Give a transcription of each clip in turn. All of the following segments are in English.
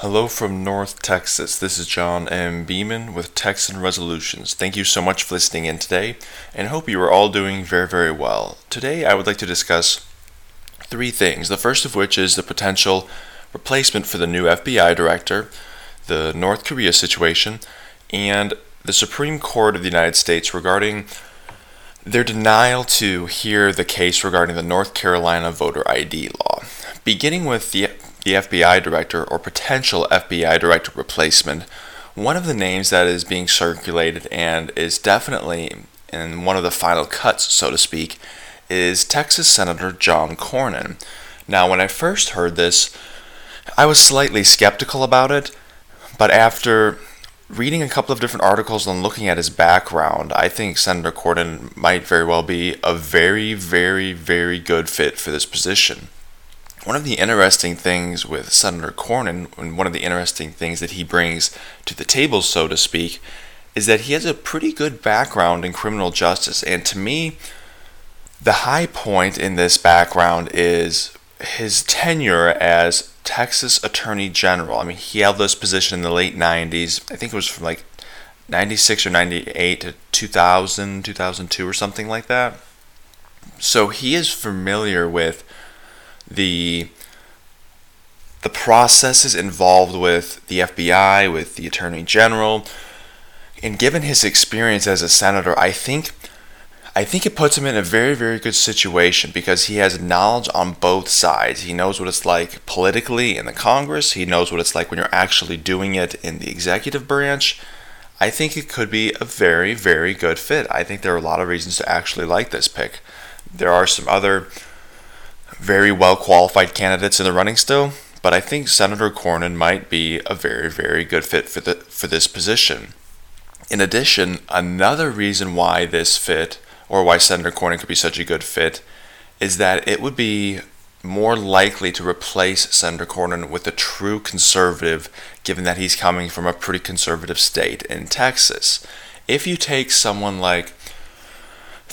Hello from North Texas. This is John M. Beaman with Texan Resolutions. Thank you so much for listening in today and hope you are all doing very, very well. Today I would like to discuss three things. The first of which is the potential replacement for the new FBI director, the North Korea situation, and the Supreme Court of the United States regarding their denial to hear the case regarding the North Carolina voter ID law. Beginning with the the FBI director or potential FBI director replacement, one of the names that is being circulated and is definitely in one of the final cuts, so to speak, is Texas Senator John Cornyn. Now, when I first heard this, I was slightly skeptical about it, but after reading a couple of different articles and looking at his background, I think Senator Cornyn might very well be a very, very, very good fit for this position. One of the interesting things with Senator Cornyn, and one of the interesting things that he brings to the table, so to speak, is that he has a pretty good background in criminal justice. And to me, the high point in this background is his tenure as Texas Attorney General. I mean, he held this position in the late 90s. I think it was from like 96 or 98 to 2000, 2002 or something like that. So he is familiar with the the processes involved with the FBI, with the Attorney General, and given his experience as a senator, I think I think it puts him in a very, very good situation because he has knowledge on both sides. He knows what it's like politically in the Congress. He knows what it's like when you're actually doing it in the executive branch. I think it could be a very, very good fit. I think there are a lot of reasons to actually like this pick. There are some other very well qualified candidates in the running still, but I think Senator Cornyn might be a very, very good fit for the for this position. In addition, another reason why this fit or why Senator Cornyn could be such a good fit is that it would be more likely to replace Senator Cornyn with a true conservative, given that he's coming from a pretty conservative state in Texas. If you take someone like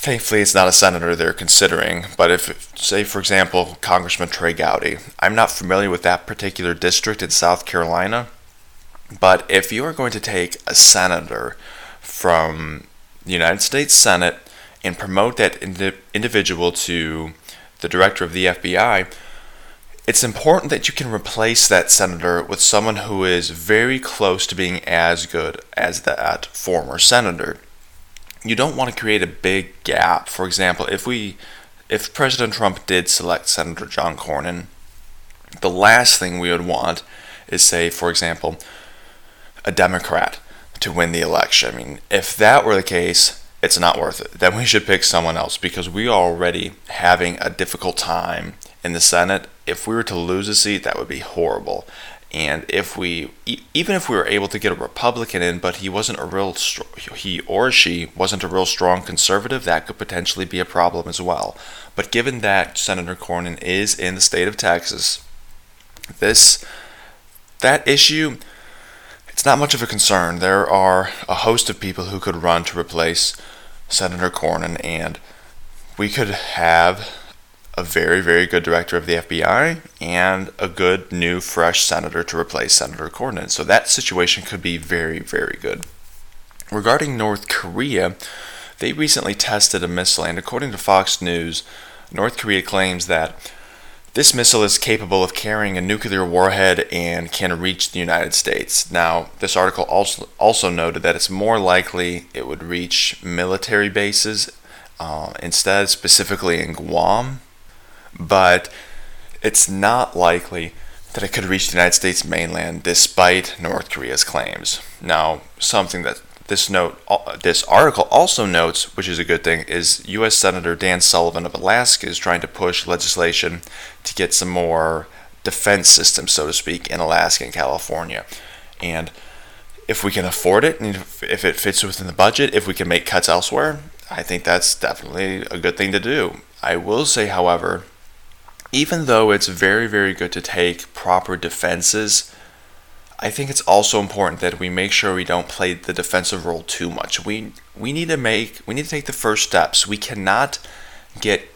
Thankfully, it's not a senator they're considering, but if, say, for example, Congressman Trey Gowdy, I'm not familiar with that particular district in South Carolina, but if you are going to take a senator from the United States Senate and promote that indi- individual to the director of the FBI, it's important that you can replace that senator with someone who is very close to being as good as that former senator you don't want to create a big gap. For example, if we if President Trump did select Senator John Cornyn, the last thing we would want is say, for example, a Democrat to win the election. I mean, if that were the case, it's not worth it. Then we should pick someone else because we are already having a difficult time in the Senate. If we were to lose a seat, that would be horrible. And if we, even if we were able to get a Republican in, but he wasn't a real, he or she wasn't a real strong conservative, that could potentially be a problem as well. But given that Senator Cornyn is in the state of Texas, this, that issue, it's not much of a concern. There are a host of people who could run to replace Senator Cornyn, and we could have a very, very good director of the FBI and a good new, fresh senator to replace Senator Cornyn. So that situation could be very, very good. Regarding North Korea, they recently tested a missile, and according to Fox News, North Korea claims that this missile is capable of carrying a nuclear warhead and can reach the United States. Now, this article also also noted that it's more likely it would reach military bases uh, instead, specifically in Guam but it's not likely that it could reach the United States mainland despite North Korea's claims. Now, something that this note, uh, this article also notes, which is a good thing, is U.S. Senator Dan Sullivan of Alaska is trying to push legislation to get some more defense systems, so to speak, in Alaska and California. And if we can afford it, and if it fits within the budget, if we can make cuts elsewhere, I think that's definitely a good thing to do. I will say, however, even though it's very, very good to take proper defenses, I think it's also important that we make sure we don't play the defensive role too much. We we need to make we need to take the first steps. We cannot get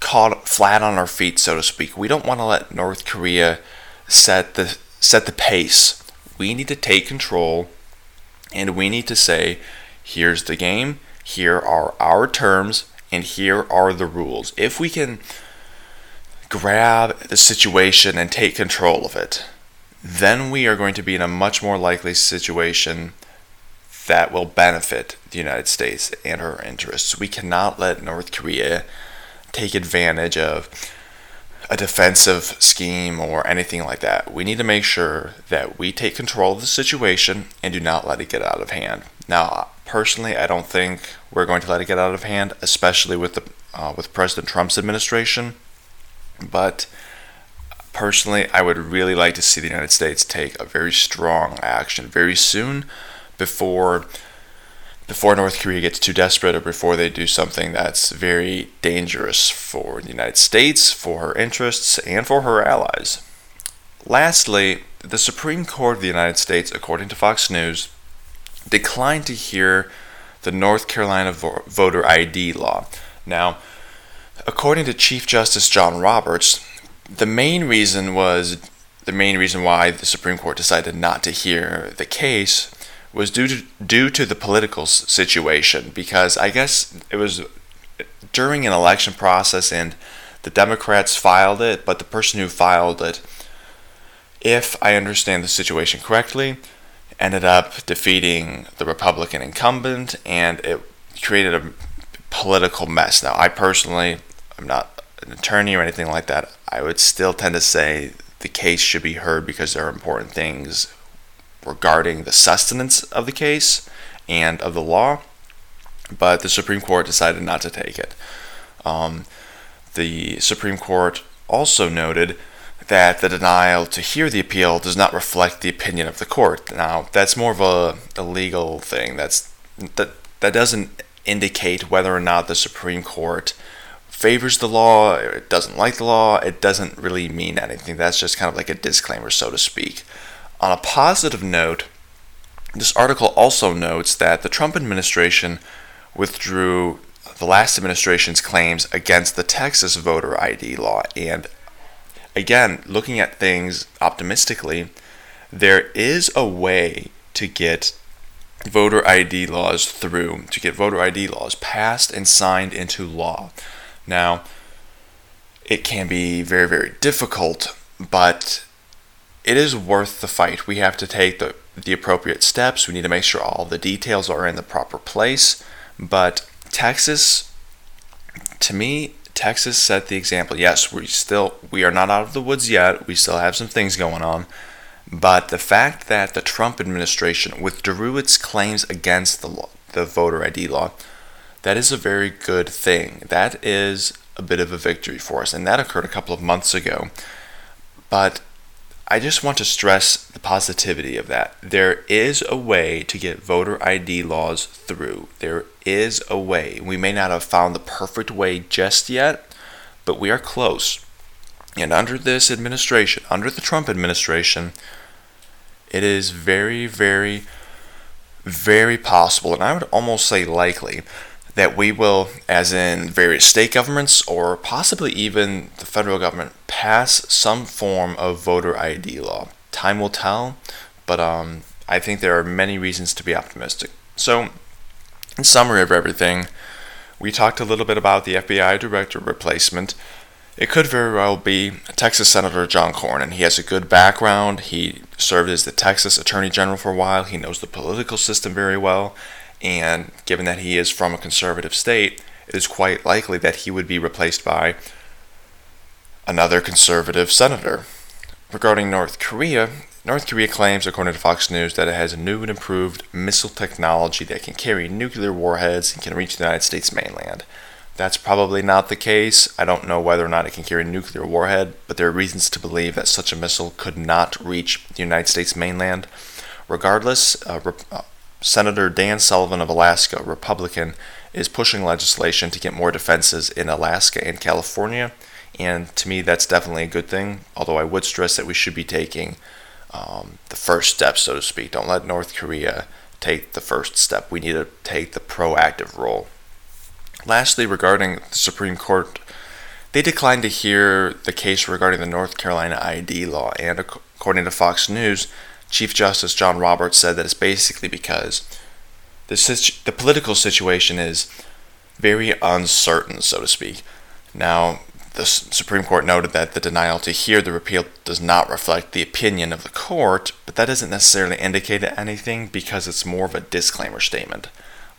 caught flat on our feet, so to speak. We don't want to let North Korea set the set the pace. We need to take control and we need to say, here's the game, here are our terms, and here are the rules. If we can grab the situation and take control of it, then we are going to be in a much more likely situation that will benefit the United States and her interests. We cannot let North Korea take advantage of a defensive scheme or anything like that. We need to make sure that we take control of the situation and do not let it get out of hand. Now, personally, I don't think we're going to let it get out of hand, especially with the uh, with President Trump's administration. But personally, I would really like to see the United States take a very strong action very soon before before North Korea gets too desperate or before they do something that's very dangerous for the United States, for her interests, and for her allies. Lastly, the Supreme Court of the United States, according to Fox News, declined to hear the North Carolina voter ID law. Now, according to Chief Justice John Roberts, the main reason was the main reason why the Supreme Court decided not to hear the case was due to due to the political situation. Because I guess it was during an election process and the Democrats filed it, but the person who filed it, if I understand the situation correctly, ended up defeating the Republican incumbent and it created a political mess. Now, I personally, I'm not an attorney or anything like that. I would still tend to say the case should be heard because there are important things regarding the sustenance of the case and of the law, but the Supreme Court decided not to take it. Um, the Supreme Court also noted that the denial to hear the appeal does not reflect the opinion of the court. Now, that's more of a, a legal thing. That's that that doesn't indicate whether or not the Supreme Court favors the law, it doesn't like the law, it doesn't really mean anything. That's just kind of like a disclaimer, so to speak. On a positive note, this article also notes that the Trump administration withdrew the last administration's claims against the Texas voter ID law. And again, looking at things optimistically, there is a way to get voter ID laws through, to get voter ID laws passed and signed into law. Now, it can be very, very difficult, but it is worth the fight. We have to take the, the appropriate steps. We need to make sure all the details are in the proper place. But Texas, to me, Texas set the example. Yes, we still we are not out of the woods yet. We still have some things going on. But the fact that the Trump administration withdrew its claims against the law, the voter ID law, that is a very good thing. That is a bit of a victory for us, and that occurred a couple of months ago. But I just want to stress the positivity of that. There is a way to get voter ID laws through. There is a way. We may not have found the perfect way just yet, but we are close. And under this administration, under the Trump administration, it is very, very, very possible, and I would almost say likely, that we will, as in various state governments or possibly even the federal government, pass some form of voter ID law. Time will tell, but um, I think there are many reasons to be optimistic. So, in summary of everything, we talked a little bit about the FBI director replacement. It could very well be Texas Senator John Cornyn. He has a good background. He served as the Texas Attorney General for a while. He knows the political system very well. And given that he is from a conservative state, it is quite likely that he would be replaced by another conservative senator. Regarding North Korea, North Korea claims, according to Fox News, that it has a new and improved missile technology that can carry nuclear warheads and can reach the United States mainland. That's probably not the case. I don't know whether or not it can carry a nuclear warhead, but there are reasons to believe that such a missile could not reach the United States mainland. Regardless, uh, uh Senator Dan Sullivan of Alaska, Republican, is pushing legislation to get more defenses in Alaska and California. And to me, that's definitely a good thing. Although I would stress that we should be taking um, the first step, so to speak. Don't let North Korea take the first step. We need to take the proactive role. Lastly, regarding the Supreme Court, they declined to hear the case regarding the North Carolina ID law. And According to Fox News, Chief Justice John Roberts said that it's basically because the, situ- the political situation is very uncertain, so to speak. Now, the Supreme Court noted that the denial to hear the repeal does not reflect the opinion of the court, but that doesn't necessarily indicate anything because it's more of a disclaimer statement.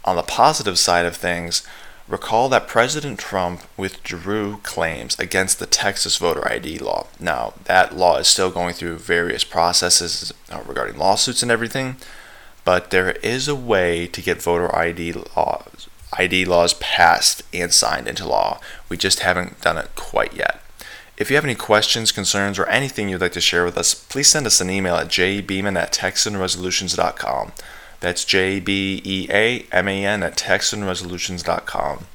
On the positive side of things, recall that President Trump withdrew claims against the Texas voter ID law. Now, that law is still going through various processes uh, regarding lawsuits and everything, but there is a way to get voter ID laws ID laws passed and signed into law. We just haven't done it quite yet. If you have any questions, concerns, or anything you'd like to share with us, please send us an email at jbeaman at texanresolutions.com. That's J B E A M A N at texanresolutions.com.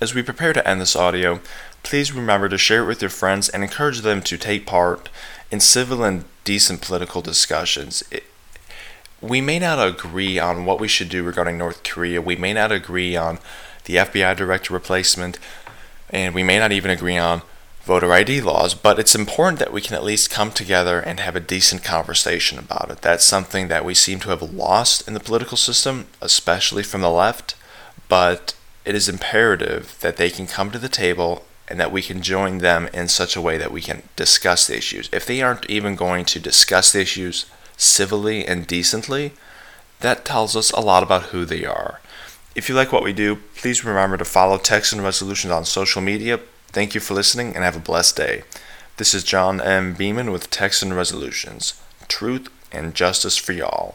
As we prepare to end this audio, please remember to share it with your friends and encourage them to take part in civil and decent political discussions. It, we may not agree on what we should do regarding North Korea. We may not agree on the FBI director replacement, and we may not even agree on voter ID laws, but it's important that we can at least come together and have a decent conversation about it. That's something that we seem to have lost in the political system, especially from the left, but it is imperative that they can come to the table and that we can join them in such a way that we can discuss the issues. If they aren't even going to discuss the issues, civilly and decently, that tells us a lot about who they are. If you like what we do, please remember to follow Texan Resolutions on social media. Thank you for listening and have a blessed day. This is John M. Beaman with Texan Resolutions Truth and Justice for Y'all.